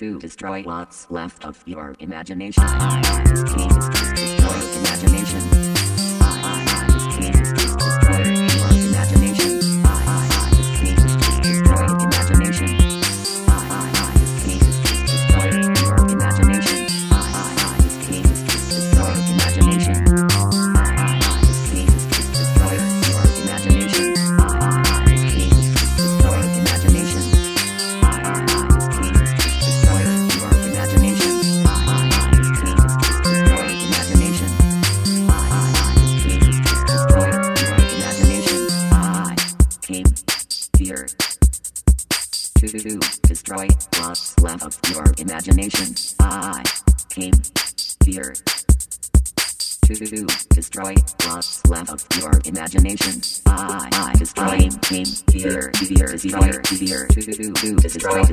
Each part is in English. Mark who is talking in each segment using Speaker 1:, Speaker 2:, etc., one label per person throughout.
Speaker 1: to destroy what's left of your imagination. destroy imagination. to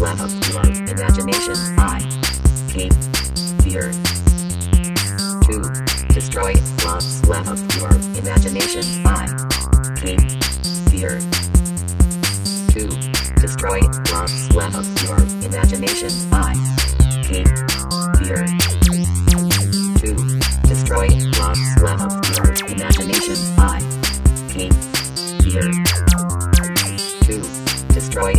Speaker 1: left of your imagination. I, I destroy love's Love of your imagination I. Came here, here, here, here, to to destroy this is what this is left of your imagination. Bye.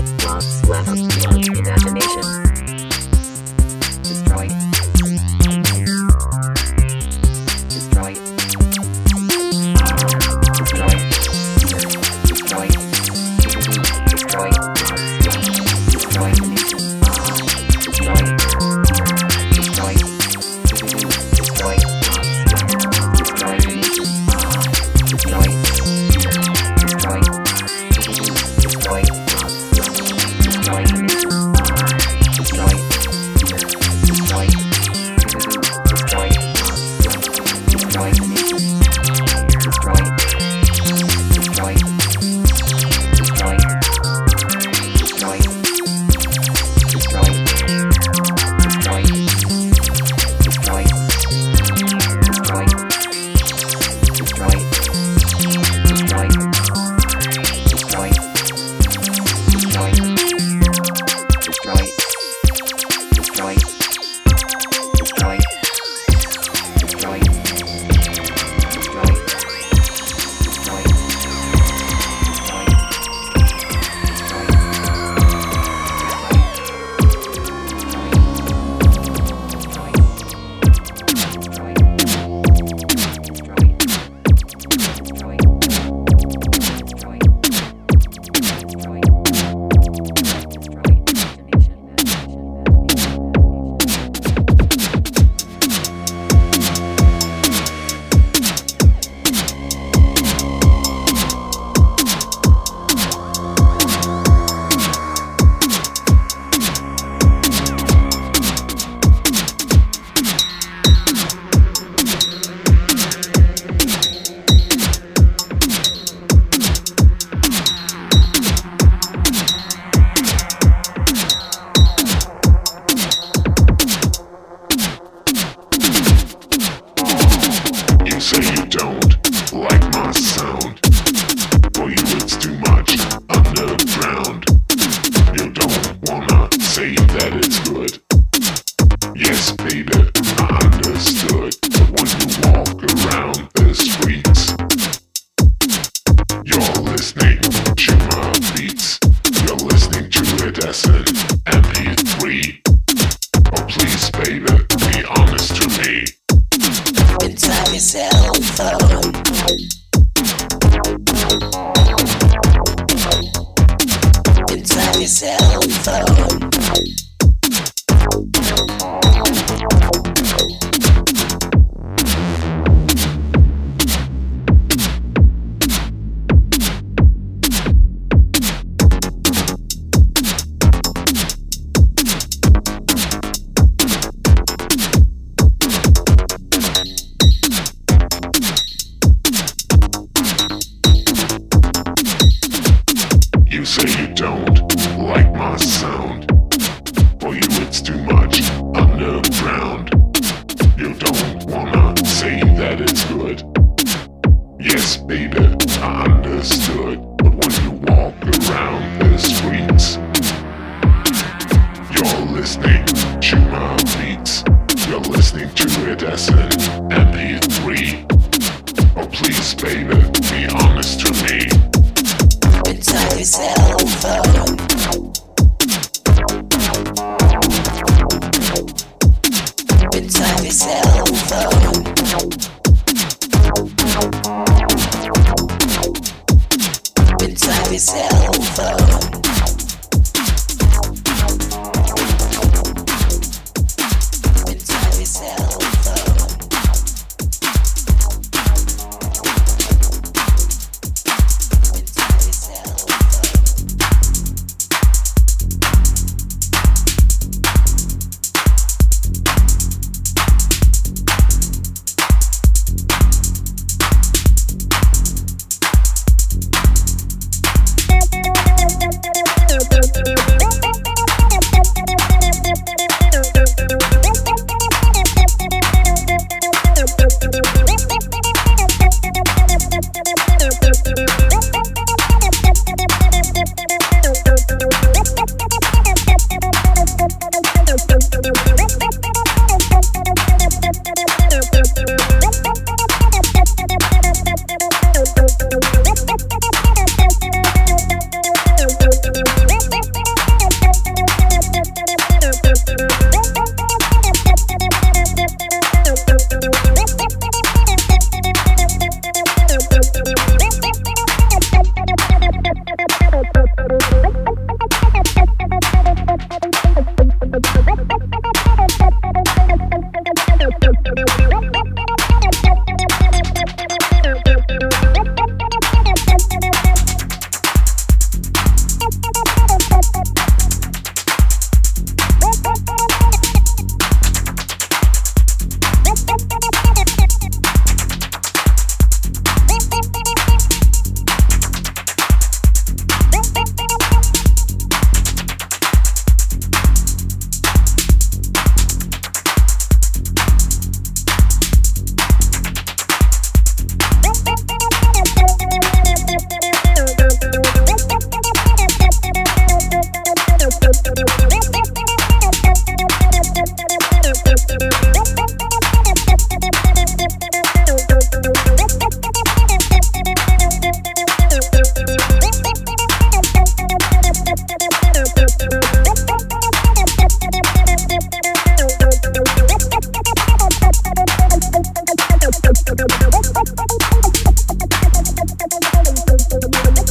Speaker 2: Thank you.